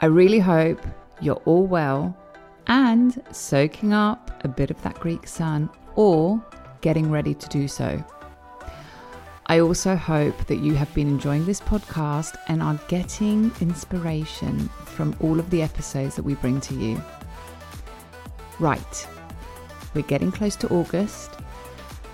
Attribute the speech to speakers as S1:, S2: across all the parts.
S1: I really hope you're all well and soaking up a bit of that Greek sun or getting ready to do so. I also hope that you have been enjoying this podcast and are getting inspiration from all of the episodes that we bring to you. Right, we're getting close to August,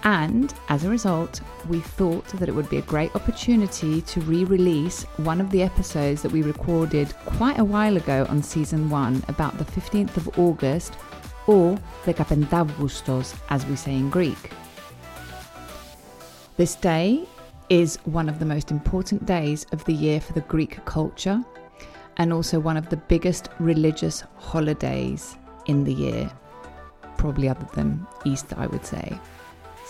S1: and as a result, we thought that it would be a great opportunity to re release one of the episodes that we recorded quite a while ago on season one about the 15th of August, or Dekapentavgoustos, as we say in Greek. This day is one of the most important days of the year for the Greek culture and also one of the biggest religious holidays in the year, probably other than Easter, I would say.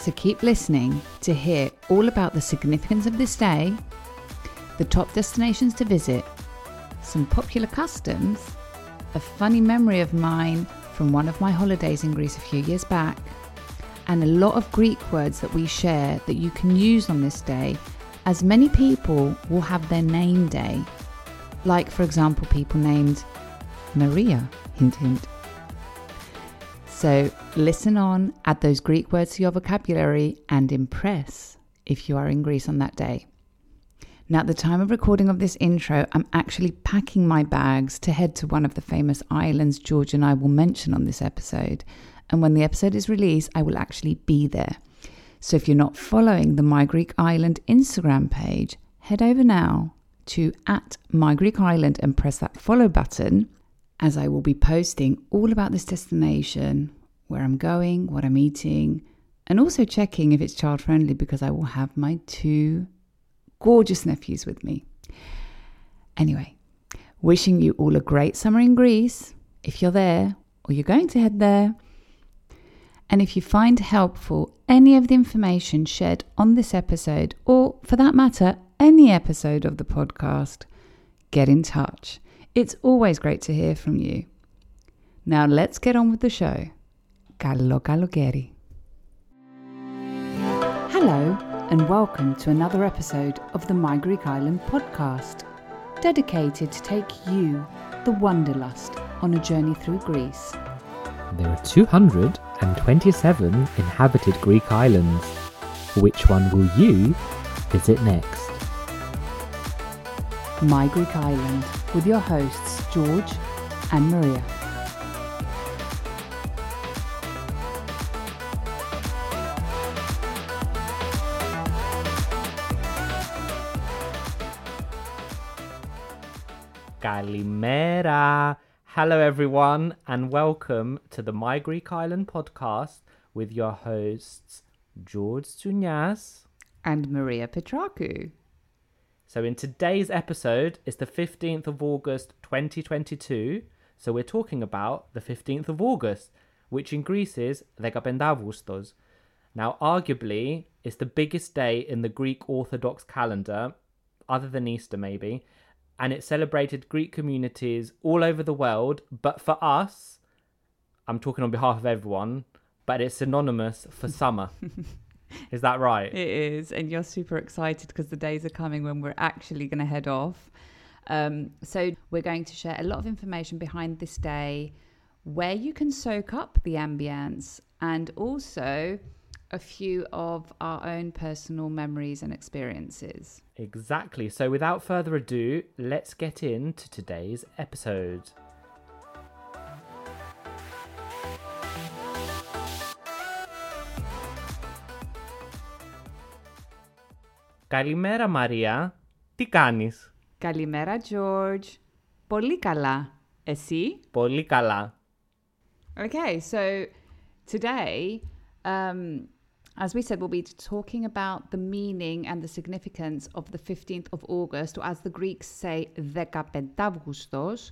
S1: So keep listening to hear all about the significance of this day, the top destinations to visit, some popular customs, a funny memory of mine from one of my holidays in Greece a few years back, and a lot of Greek words that we share that you can use on this day, as many people will have their name day. Like, for example, people named Maria, hint, hint. So listen on, add those Greek words to your vocabulary, and impress if you are in Greece on that day. Now, at the time of recording of this intro, I'm actually packing my bags to head to one of the famous islands George and I will mention on this episode. And when the episode is released, I will actually be there. So if you're not following the My Greek Island Instagram page, head over now to at My Greek Island and press that follow button as I will be posting all about this destination, where I'm going, what I'm eating, and also checking if it's child friendly because I will have my two gorgeous nephews with me. Anyway, wishing you all a great summer in Greece if you're there or you're going to head there. And if you find helpful any of the information shared on this episode, or for that matter, any episode of the podcast, get in touch. It's always great to hear from you. Now let's get on with the show. Gallo Gallogeri. Hello, and welcome to another episode of the My Greek Island podcast, dedicated to take you, the Wanderlust, on a journey through Greece.
S2: There are 227 inhabited Greek islands. Which one will you visit next?
S1: My Greek Island with your hosts George and Maria.
S2: Kalimera. Hello, everyone, and welcome to the My Greek Island podcast with your hosts George Tsounyas.
S1: And Maria Petraku.
S2: So, in today's episode, it's the 15th of August 2022. So, we're talking about the 15th of August, which in Greece is 15 Now, arguably, it's the biggest day in the Greek Orthodox calendar, other than Easter maybe, and it celebrated Greek communities all over the world. But for us, I'm talking on behalf of everyone, but it's synonymous for summer. Is that right?
S1: It is, and you're super excited because the days are coming when we're actually going to head off. Um, so, we're going to share a lot of information behind this day, where you can soak up the ambience, and also a few of our own personal memories and experiences.
S2: Exactly. So, without further ado, let's get into today's episode. Καλημέρα Μαρία, τι κάνεις?
S1: Καλημέρα George. Πολύ καλά. Εσύ?
S2: Πολύ καλά.
S1: Okay, so today, um, as we said, we'll be talking about the meaning and the significance of the 15th of August, or as the Greeks say, 15 Augustos.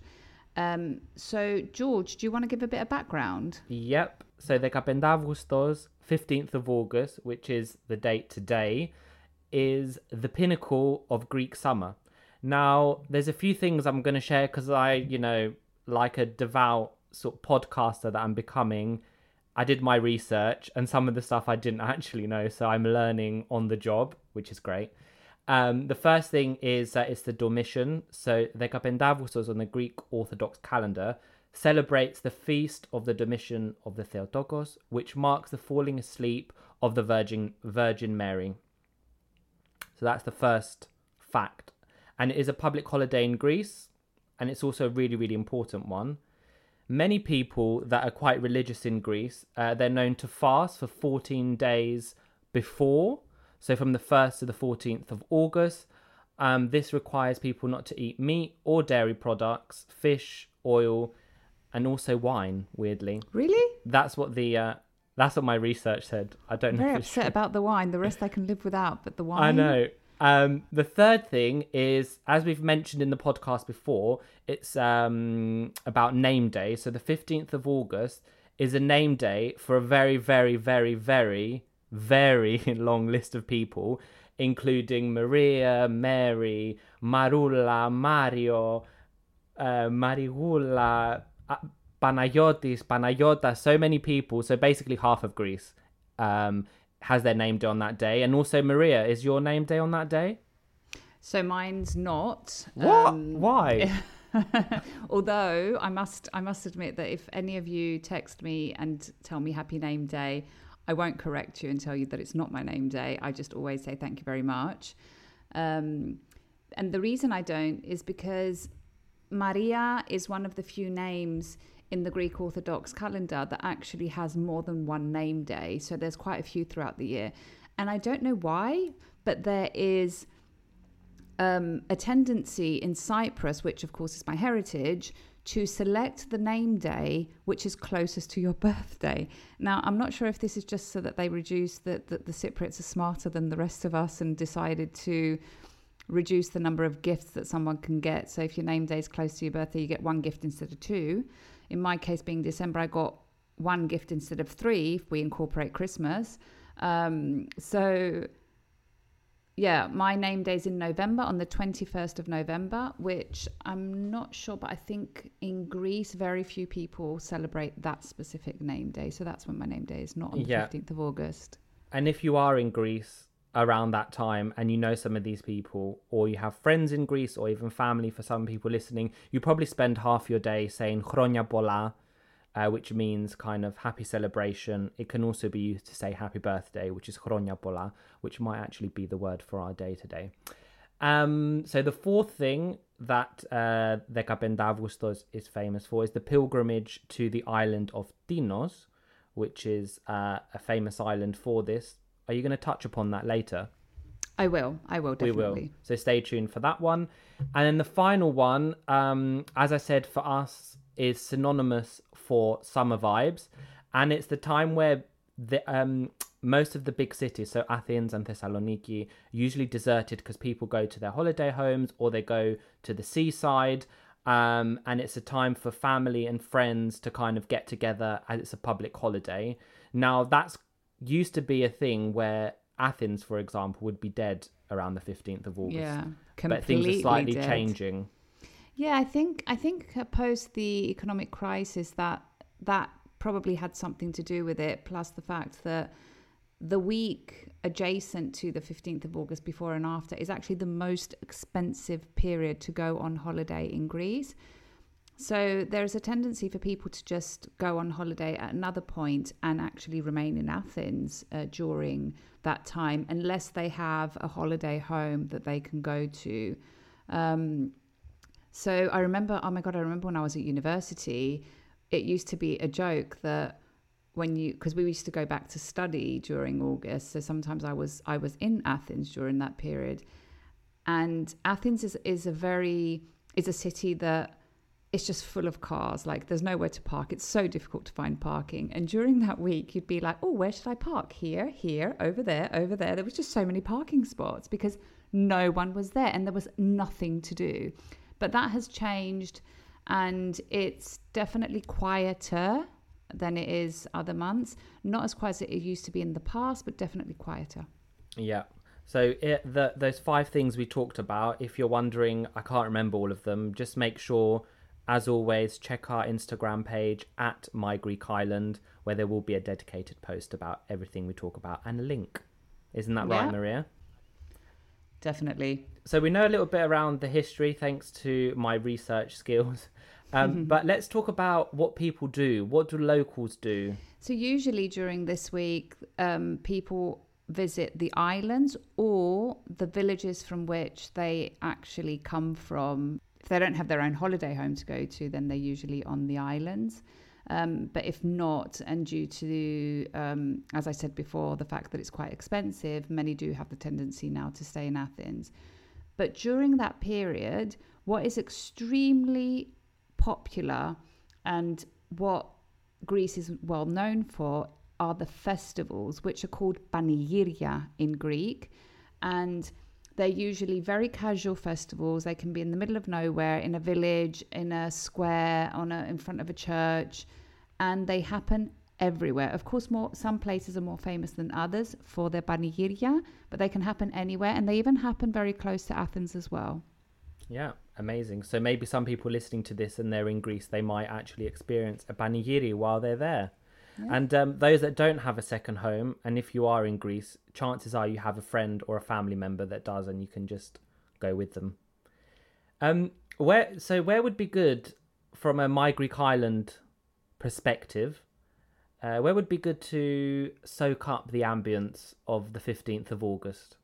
S1: Um, so, George, do you want to give a bit of background?
S2: Yep. So 15 Augustos, 15th of August, which is the date today, is the pinnacle of Greek summer. Now, there's a few things I'm going to share because I, you know, like a devout sort of podcaster that I'm becoming, I did my research and some of the stuff I didn't actually know. So I'm learning on the job, which is great. Um, the first thing is that it's the Dormition. So Dekapentavgoustos on the Greek Orthodox calendar celebrates the feast of the Dormition of the Theotokos, which marks the falling asleep of the Virgin Virgin Mary. So that's the first fact. And it is a public holiday in Greece, and it's also a really, really important one. Many people that are quite religious in Greece, uh, they're known to fast for 14 days before. So from the 1st to the 14th of August. Um, this requires people not to eat meat or dairy products, fish, oil, and also wine. Weirdly,
S1: Really?
S2: that's what the uh, that's what my research said. I don't
S1: I'm
S2: know.
S1: very upset
S2: true.
S1: about the wine. The rest I can live without, but the wine.
S2: I know. Um, the third thing is, as we've mentioned in the podcast before, it's um, about name day. So the 15th of August is a name day for a very, very, very, very, very long list of people, including Maria, Mary, Marula, Mario, uh, Marigula, uh, Panayotis, Panayota, so many people. So basically half of Greece um, has their name day on that day. And also, Maria, is your name day on that day?
S1: So mine's not.
S2: What?
S1: Um,
S2: Why?
S1: Although I must, I must admit that if any of you text me and tell me Happy Name Day, I won't correct you and tell you that it's not my name day. I just always say thank you very much. Um, and the reason I don't is because Maria is one of the few names in the Greek Orthodox calendar that actually has more than one name day. So there's quite a few throughout the year. And I don't know why, but there is um, a tendency in Cyprus, which of course is my heritage, to select the name day which is closest to your birthday. Now, I'm not sure if this is just so that they reduce that the, the Cypriots are smarter than the rest of us and decided to reduce the number of gifts that someone can get. So if your name day is close to your birthday, you get one gift instead of two. In my case, being December, I got one gift instead of three if we incorporate Christmas. Um, so yeah, my name day is in November on the 21st of November, which I'm not sure, but I think in Greece, very few people celebrate that specific name day. So that's when my name day is, not on the
S2: Yeah.
S1: 15th of August.
S2: And if you are in Greece around that time and you know some of these people, or you have friends in Greece, or even family for some people listening, you probably spend half your day saying Chronia Bola, uh, which means kind of happy celebration. It can also be used to say happy birthday, which is Chronia Bola, which might actually be the word for our day today. Um, so the fourth thing that uh, Dekapentavgoustos is famous for is the pilgrimage to the island of Tinos, which is uh, a famous island for this. Are you going to touch upon that later?
S1: I will. I will definitely.
S2: We will. So stay tuned for that one. And then the final one, um, as I said, for us is synonymous for summer vibes, and it's the time where the um, most of the big cities, so Athens and Thessaloniki, usually deserted because people go to their holiday homes or they go to the seaside. Um, and it's a time for family and friends to kind of get together as it's a public holiday. Now, that's used to be a thing where Athens, for example, would be dead around the 15th of August.
S1: Yeah,
S2: but things are slightly
S1: dead.
S2: changing.
S1: Yeah, I think I think uh, post the economic crisis that that probably had something to do with it. Plus the fact that the week adjacent to the 15th of August, before and after, is actually the most expensive period to go on holiday in Greece. So there's a tendency for people to just go on holiday at another point and actually remain in Athens uh, during that time, unless they have a holiday home that they can go to. Um, so I remember, oh my God, I remember when I was at university, it used to be a joke that when you because we used to go back to study during August so sometimes I was I was in Athens during that period and Athens is is a very is a city that it's just full of cars like there's nowhere to park it's so difficult to find parking and during that week you'd be like oh where should I park here here over there over there there was just so many parking spots because no one was there and there was nothing to do but that has changed and it's definitely quieter than it is other months. Not as quiet as it used to be in the past, but definitely quieter.
S2: Yeah. So it, the, those five things we talked about, if you're wondering, I can't remember all of them, just make sure, as always, check our Instagram page at My Greek Island, where there will be a dedicated post about everything we talk about and a link. Isn't that
S1: Yeah.
S2: right, Maria?
S1: Definitely.
S2: So we know a little bit around the history thanks to my research skills. Um, but let's talk about what people do. What do locals do?
S1: So usually during this week, um, people visit the islands or the villages from which they actually come from. If they don't have their own holiday home to go to, then they're usually on the islands. Um, but if not, and due to, um, as I said before, the fact that it's quite expensive, many do have the tendency now to stay in Athens. But during that period, what is extremely popular and what Greece is well known for are the festivals, which are called panigyria in Greek. And they're usually very casual festivals. They can be in the middle of nowhere, in a village, in a square, on a, in front of a church, and they happen everywhere. Of course, more some places are more famous than others for their panigyria, but they can happen anywhere, and they even happen very close to Athens as well.
S2: Yeah, amazing. So maybe some people listening to this and they're in Greece, they might actually experience a panigiri while they're there. And um, those that don't have a second home, and if you are in Greece, chances are you have a friend or a family member that does, and you can just go with them. Um, where so where would be good from a My Greek Island perspective? Uh, where would be good to soak up the ambience of the fifteenth of August?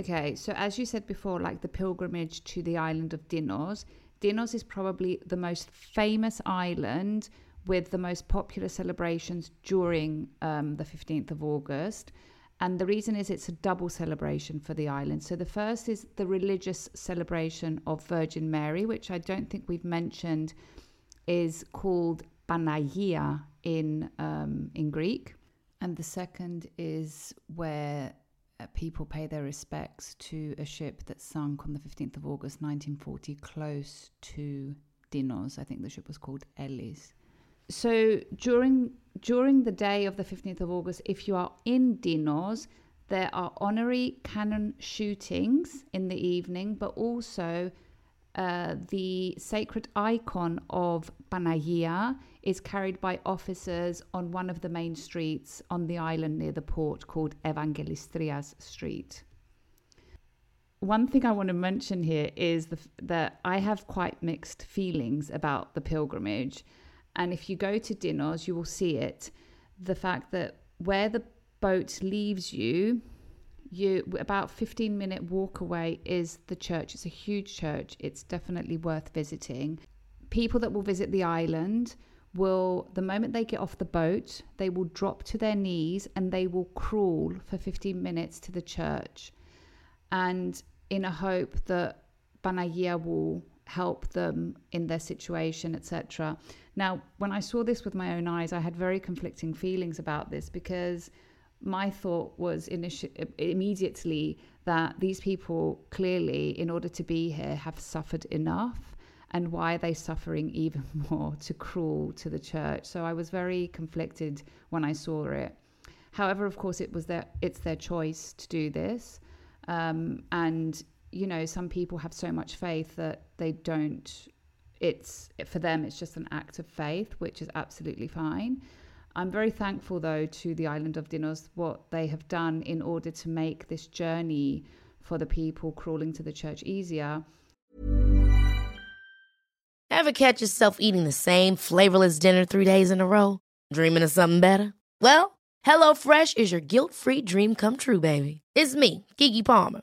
S1: Okay, so as you said before, like the pilgrimage to the island of Tinos, Tinos is probably the most famous island with the most popular celebrations during um, the 15th of August. And the reason is it's a double celebration for the island. So the first is the religious celebration of Virgin Mary, which I don't think we've mentioned, is called Panagia in um, in Greek. And the second is where uh, people pay their respects to a ship that sunk on the 15th of August 1940 close to Tinos. I think the ship was called Ellis. So during during the day of the 15th of August, if you are in Tinos, there are honorary cannon shootings in the evening, but also uh, the sacred icon of Panagia is carried by officers on one of the main streets on the island near the port called Evangelistrias Street. One thing I want to mention here is the, that I have quite mixed feelings about the pilgrimage. And if you go to Tinos, you will see it. The fact that where the boat leaves you, you about 15 minute walk away is the church. It's a huge church. It's definitely worth visiting. People that will visit the island will, the moment they get off the boat, they will drop to their knees and they will crawl for 15 minutes to the church. And in a hope that Panagia will help them in their situation, etc. Now, when I saw this with my own eyes, I had very conflicting feelings about this because my thought was initi- immediately that these people clearly, in order to be here, have suffered enough. And why are they suffering even more to crawl to the church? So I was very conflicted when I saw it. However, of course, it was their it's their choice to do this, um, and you know some people have so much faith that they don't. It's for them, it's just an act of faith, which is absolutely fine. I'm very thankful, though, to the island of Tinos what they have done in order to make this journey for the people crawling to the church easier.
S3: Ever catch yourself eating the same flavorless dinner three days in a row? Dreaming of something better? Well, HelloFresh is your guilt free dream come true, baby. It's me, Keke Palmer.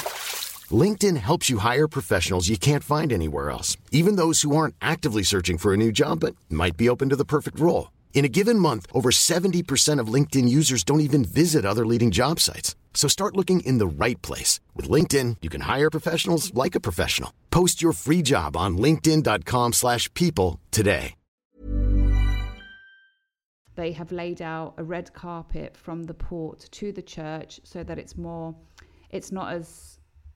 S4: LinkedIn helps you hire professionals you can't find anywhere else, even those who aren't actively searching for a new job but might be open to the perfect role. In a given month, over 70% of LinkedIn users don't even visit other leading job sites. So start looking in the right place. With LinkedIn, you can hire professionals like a professional. Post your free job on linkedin.com slash people today.
S1: They have laid out a red carpet from the port to the church so that it's more, it's not as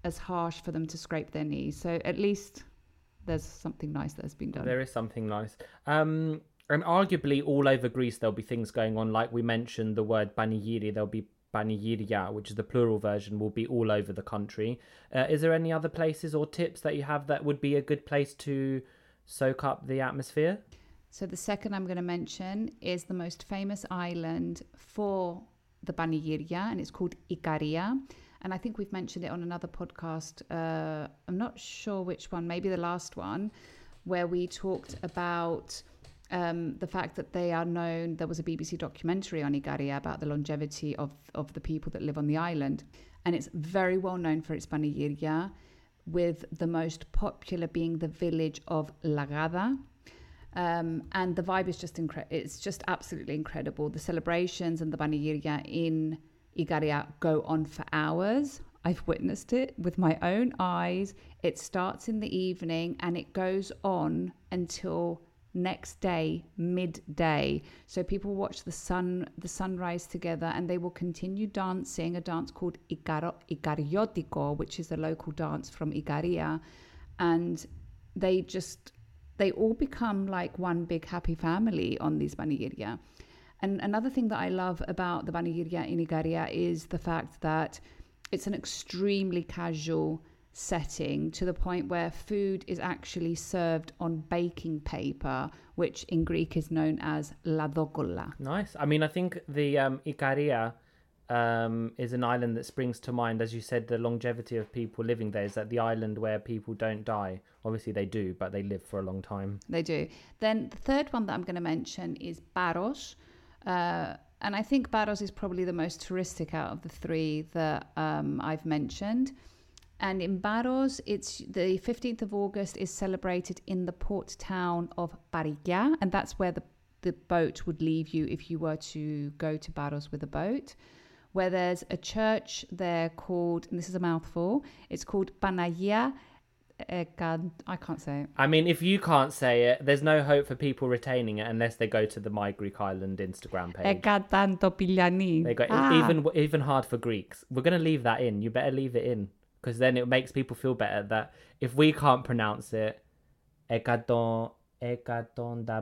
S1: as harsh for them to scrape their knees. So at least there's something nice that has been done.
S2: There is something nice. Um, and arguably all over Greece there'll be things going on. Like we mentioned the word panigiri, there'll be panigiria, which is the plural version, will be all over the country. Uh, is there any other places or tips that you have that would be a good place to soak up the atmosphere?
S1: So the second I'm going to mention is the most famous island for the panigiria, and it's called Ikaria and I think we've mentioned it on another podcast. Uh, I'm not sure which one, maybe the last one, where we talked about um, the fact that they are known. There was a BBC documentary on Ikaria about the longevity of, of the people that live on the island. And it's very well known for its panigiria, with the most popular being the village of Lagada. Um, and the vibe is just incredible. It's just absolutely incredible. The celebrations and the panigiria in Ikaria go on for hours. I've witnessed it with my own eyes. It starts in the evening and it goes on until next day midday so people watch the sun the sunrise together and they will continue dancing a dance called Icaro, Icariotico which is a local dance from Ikaria and they just they all become like one big happy family on these panigiria and another thing that I love about the Panigiria in Ikaria is the fact that it's an extremely casual setting to the point where food is actually served on baking paper, which in Greek is known as ladokola.
S2: Nice. I mean, I think the um, Ikaria um, is an island that springs to mind, as you said, the longevity of people living there is that the island where people don't die. Obviously, they do, but they live for a long time.
S1: They do. Then the third one that I'm going to mention is Paros uh, and I think Paros is probably the most touristic out of the three that um, I've mentioned. And in Paros, it's the 15th of August is celebrated in the port town of Parikia, and that's where the, the boat would leave you if you were to go to Paros with a boat. Where there's a church there called, and this is a mouthful, it's called Panagia I can't say it.
S2: I mean, if you can't say it, there's no hope for people retaining it unless they go to the My Greek Island Instagram page. They got ah. even even hard for Greeks. We're gonna leave that in. You better leave it in because then it makes people feel better that if we can't pronounce it, Ekaton da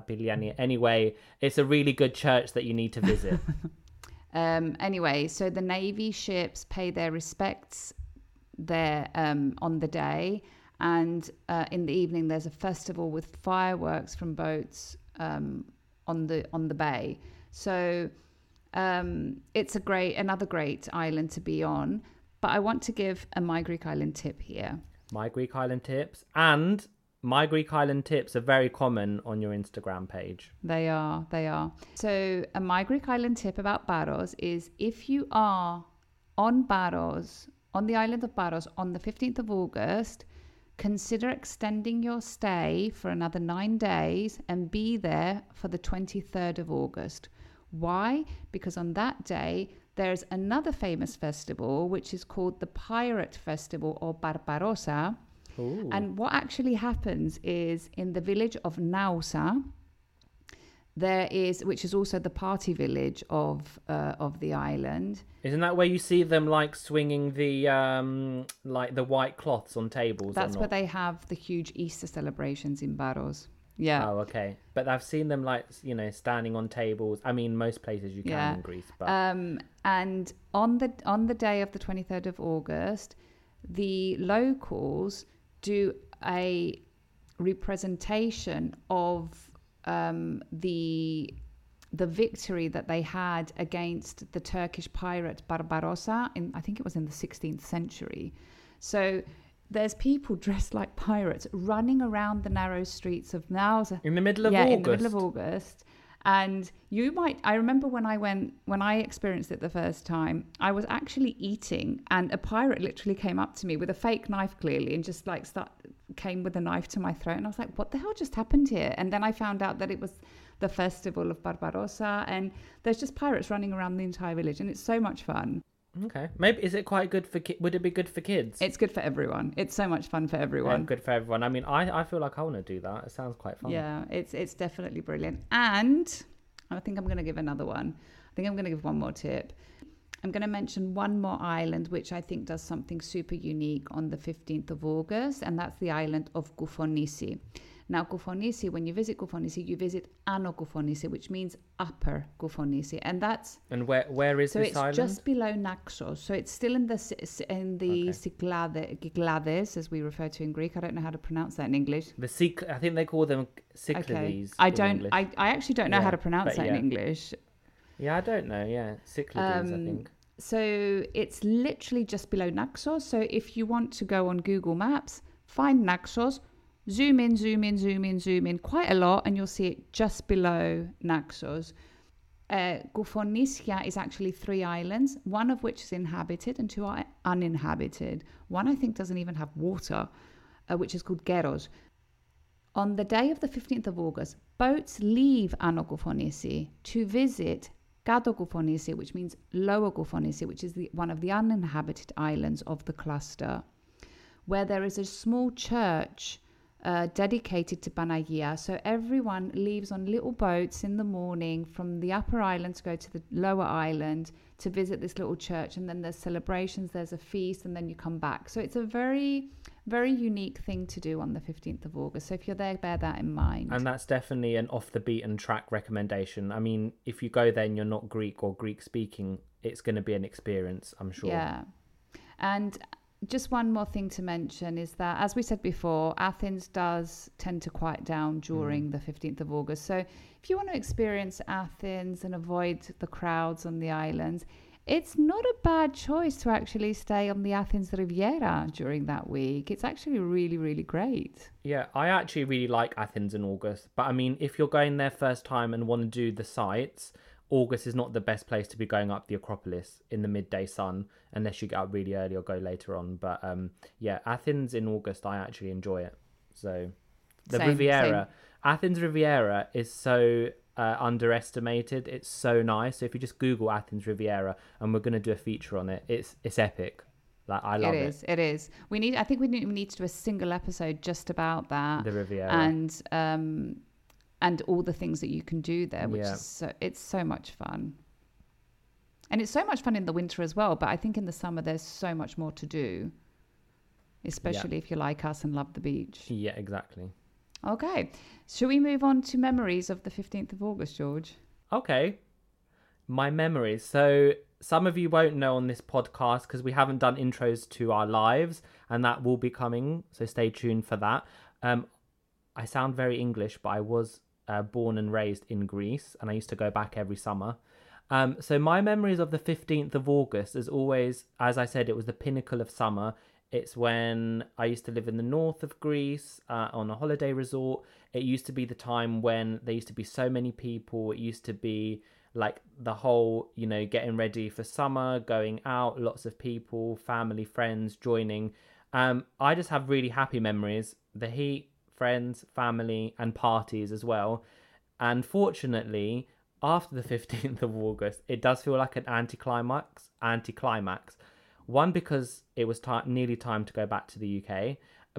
S2: Anyway, it's a really good church that you need to visit.
S1: um. Anyway, so the navy ships pay their respects there um on the day and uh, in the evening there's a festival with fireworks from boats um, on the on the bay. So um, it's a great another great island to be on. But I want to give a My Greek Island tip here.
S2: My Greek Island tips and my Greek Island tips are very common on your Instagram page.
S1: They are, they are. So, a My Greek Island tip about Paros is if you are on Paros, on the island of Paros on the 15th of August, Consider extending your stay for another nine days and be there for the 23rd of August. Why? Because on that day, there's another famous festival which is called the Pirate Festival or Barbarossa.
S2: Ooh.
S1: And what actually happens is in the village of Naousa, there is, which is also the party village of uh, of the island.
S2: Isn't that where you see them like swinging the um like the white cloths on tables?
S1: That's where they have the huge Easter celebrations in Paros. Yeah.
S2: Oh, okay. But I've seen them like you know standing on tables. I mean, most places you can
S1: Yeah.
S2: in Greece, but
S1: Um, and on the on the day of the 23rd of August, the locals do a representation of um, the the victory that they had against the Turkish pirate Barbarossa in I think it was in the 16th century. So there's people dressed like pirates running around the narrow streets of Naousa
S2: in the middle of
S1: yeah,
S2: August.
S1: in the middle of August. And you might, I remember when I went, when I experienced it the first time, I was actually eating, and a pirate literally came up to me with a fake knife, clearly, and just like start, came with a knife to my throat. And I was like, what the hell just happened here? And then I found out that it was the festival of Barbarossa, and there's just pirates running around the entire village, and it's so much fun.
S2: Okay, maybe is it quite good for? Ki- would it be good for kids?
S1: It's good for everyone. It's so much fun for
S2: Yeah,
S1: everyone.
S2: good for everyone. I mean, I I feel like I want to do that. It sounds quite fun.
S1: Yeah, it's it's definitely brilliant. And I think I'm going to give another one. I think I'm going to give one more tip. I'm going to mention one more island which I think does something super unique on the 15th of August, and that's the island of Koufonisi. Now, Koufonisi, when you visit Koufonisi, you visit Ano Koufonisi, which means upper Koufonisi, and that's
S2: And where where is
S1: so
S2: this
S1: it's
S2: island?
S1: just below Naxos. So it's still in the in the
S2: Okay.
S1: Cyclade, Cyclades, as we refer to in Greek. I don't know how to pronounce that in English.
S2: the Cyc- I think they call them Cyclades.
S1: Okay.
S2: I
S1: don't. I, I actually don't know
S2: Yeah,
S1: how to pronounce that in. English.
S2: Yeah, I don't know. Yeah, Cyclades. I
S1: Um,
S2: think.
S1: So it's literally just below Naxos. So if you want to go on Google Maps, find Naxos, zoom in, zoom in, zoom in, zoom in quite a lot, and you'll see it just below Naxos. Uh, is actually three islands, one of which is inhabited and two are uninhabited. One I think doesn't even have water, uh, which is called Keros. On the day of the 15th of August, boats leave Ano Koufonisi to visit Kato Koufonisi, which means Lower Koufonisi, which is the, one of the uninhabited islands of the cluster, where there is a small church uh, dedicated to Panagia. So everyone leaves on little boats in the morning from the upper island to go to the lower island to visit this little church. And then there's celebrations, there's a feast, and then you come back. So it's a very, very unique thing to do on the 15th of August. So if you're there, bear that in mind.
S2: And that's definitely an off the beaten track recommendation. I mean, if you go there and you're not Greek or Greek speaking, it's going to be an experience, I'm sure.
S1: Yeah. And just one more thing to mention is that, as we said before, Athens does tend to quiet down during mm. the 15th of August. So if you want to experience Athens and avoid the crowds on the islands, it's not a bad choice to actually stay on the Athens Riviera during that week. It's actually really, really great.
S2: Yeah, I actually really like Athens in August. But I mean, if you're going there first time and want to do the sights, August is not the best place to be going up the Acropolis in the midday sun unless you get up really early or go later on. But um, yeah, Athens in August, I actually enjoy it. So the
S1: Same,
S2: Riviera, Athens Riviera is so uh, underestimated. It's so nice. So if you just Google Athens Riviera, and we're going to do a feature on it, it's it's epic. Like I love
S1: it
S2: it.
S1: is. It is. We need. I think we need, we need to do a single episode just about that.
S2: The Riviera.
S1: and um, and all the things that you can do there, which
S2: Yeah.
S1: is so it's so much fun. And it's so much fun in the winter as well. But I think in the summer there's so much more to do, especially if you're like us and love the beach.
S2: Yeah, exactly.
S1: Okay, should we move on to memories of the fifteenth of August, George?
S2: Okay. My memories. So, some of you won't know on this podcast because we haven't done intros to our lives, and that will be coming. So, stay tuned for that. Um, I sound very English, but I was uh, born and raised in Greece, and I used to go back every summer. Um, so, my memories of the 15th of August is always, as I said, it was the pinnacle of summer. It's when I used to live in the north of Greece uh, on a holiday resort. It used to be the time when there used to be so many people. It used to be like the whole, you know, getting ready for summer, going out, lots of people, family, friends joining. Um, I just have really happy memories. The heat, friends, family, and parties as well. And fortunately, after the 15th of August, it does feel like an anticlimax. Anticlimax. One, because it was nearly time to go back to the UK,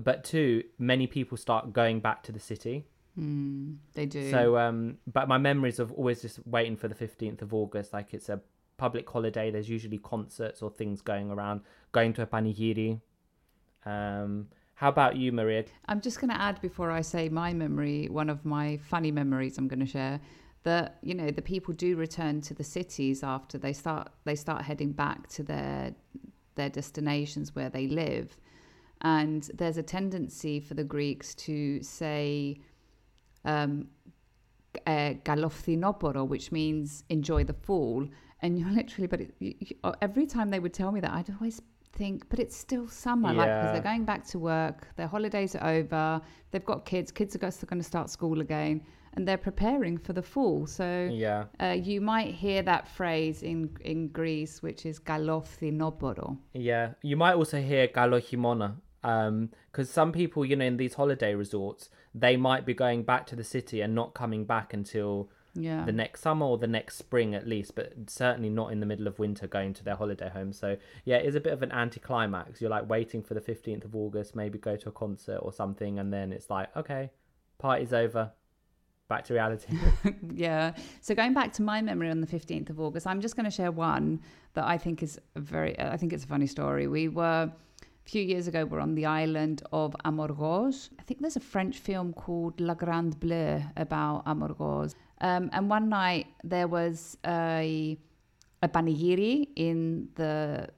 S2: but two, many people start going back to the city.
S1: They do.
S2: So, um, but my memories of always just waiting for the 15th of August, like it's a public holiday. There's usually concerts or things going around, going to a panigiri. Um, how about you, Maria?
S1: I'm just going to add before I say my memory, one of my funny memories I'm going to share that you know the people do return to the cities after they start they start heading back to their their destinations where they live and there's a tendency for the Greeks to say um uh, which means enjoy the fall. And you're literally, but it, you- every time they would tell me that, I'd always think, but it's still summer, like because they're going back to work, their holidays are over, they've got kids, kids are going to start school again, and they're preparing for the fall. So
S2: Yeah.
S1: uh, you might hear that phrase in in Greece, which is galophthinoporo.
S2: Yeah, you might also hear galohimona, because some people, you know, in these holiday resorts, they might be going back to the city and not coming back until
S1: Yeah.
S2: the next summer or the next spring at least, but certainly not in the middle of winter going to their holiday home. So yeah, it is a bit of an anticlimax. You're like waiting for the fifteenth of August, maybe go to a concert or something, and then it's like, okay, party's over, back to reality.
S1: yeah. So going back to my memory on the 15th of August, I'm just going to share one that I think is very, I think it's a funny story. We were, a few years ago, we're on the island of Amorgos. I think there's a French film called La Grande Bleue about Amorgos. Um, and one night there was a, a panigiri in the,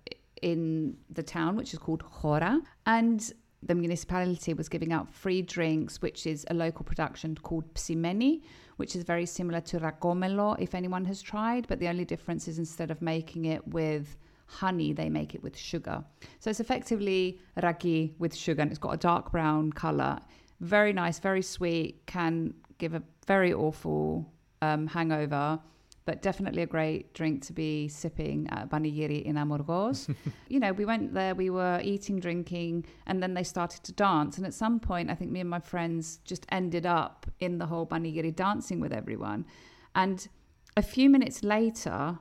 S1: in the town, which is called Chora. And the municipality was giving out free drinks, which is a local production called Psimeni, which is very similar to Rakomelo, if anyone has tried. But the only difference is instead of making it with honey, they make it with sugar. So it's effectively raki with sugar, and it's got a dark brown color. Very nice, very sweet, can give a very awful um, hangover but definitely a great drink to be sipping at Panigiri in Amorgos. you know, we went there, we were eating, drinking, and then they started to dance. And at some point, I think me and my friends just ended up in the whole Panigiri dancing with everyone. And a few minutes later,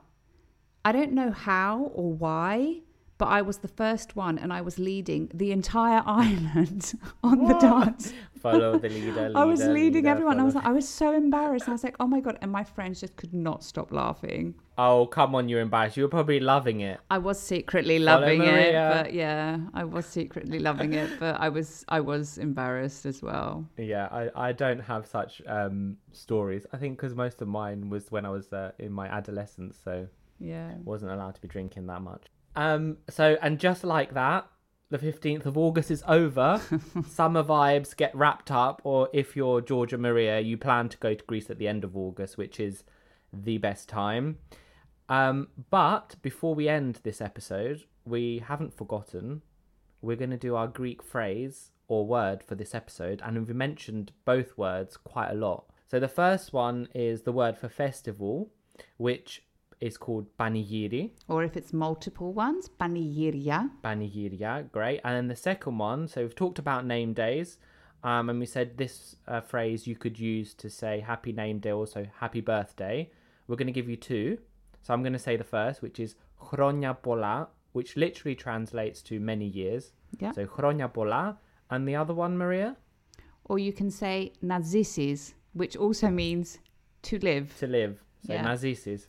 S1: I don't know how or why, but I was the first one and I was leading the entire island on the dance.
S2: Follow the leader.
S1: I was leading
S2: leader,
S1: everyone. I was like, I was so embarrassed. I was like, oh my god! And my friends just could not stop laughing.
S2: Oh come on, you're embarrassed. You were probably loving it.
S1: I was secretly loving it, but yeah, I was secretly loving it, but I was I was embarrassed as well.
S2: Yeah, I, I don't have such um, stories. I think because most of mine was when I was uh, in my adolescence, so
S1: Yeah.
S2: wasn't allowed to be drinking that much. Um, so and just like that, the fifteenth of August is over. Summer vibes get wrapped up, or if you're Georgia Maria, you plan to go to Greece at the end of August, which is the best time. Um, but before we end this episode, we haven't forgotten. We're going to do our Greek phrase or word for this episode, and we've mentioned both words quite a lot. So the first one is the word for festival, which is called panigiri.
S1: Or if it's multiple ones, panigiria.
S2: Panigiria, great. And then the second one, so we've talked about name days, um, and we said this uh, phrase you could use to say happy name day, also happy birthday. We're going to give you two. So I'm going to say the first, which is Chronia Pola, which literally translates to many years.
S1: Yeah.
S2: So Chronia Pola. And the other one, Maria?
S1: Or you can say nazisis, which also means to live.
S2: To live. So
S1: Yeah.
S2: Nazisis.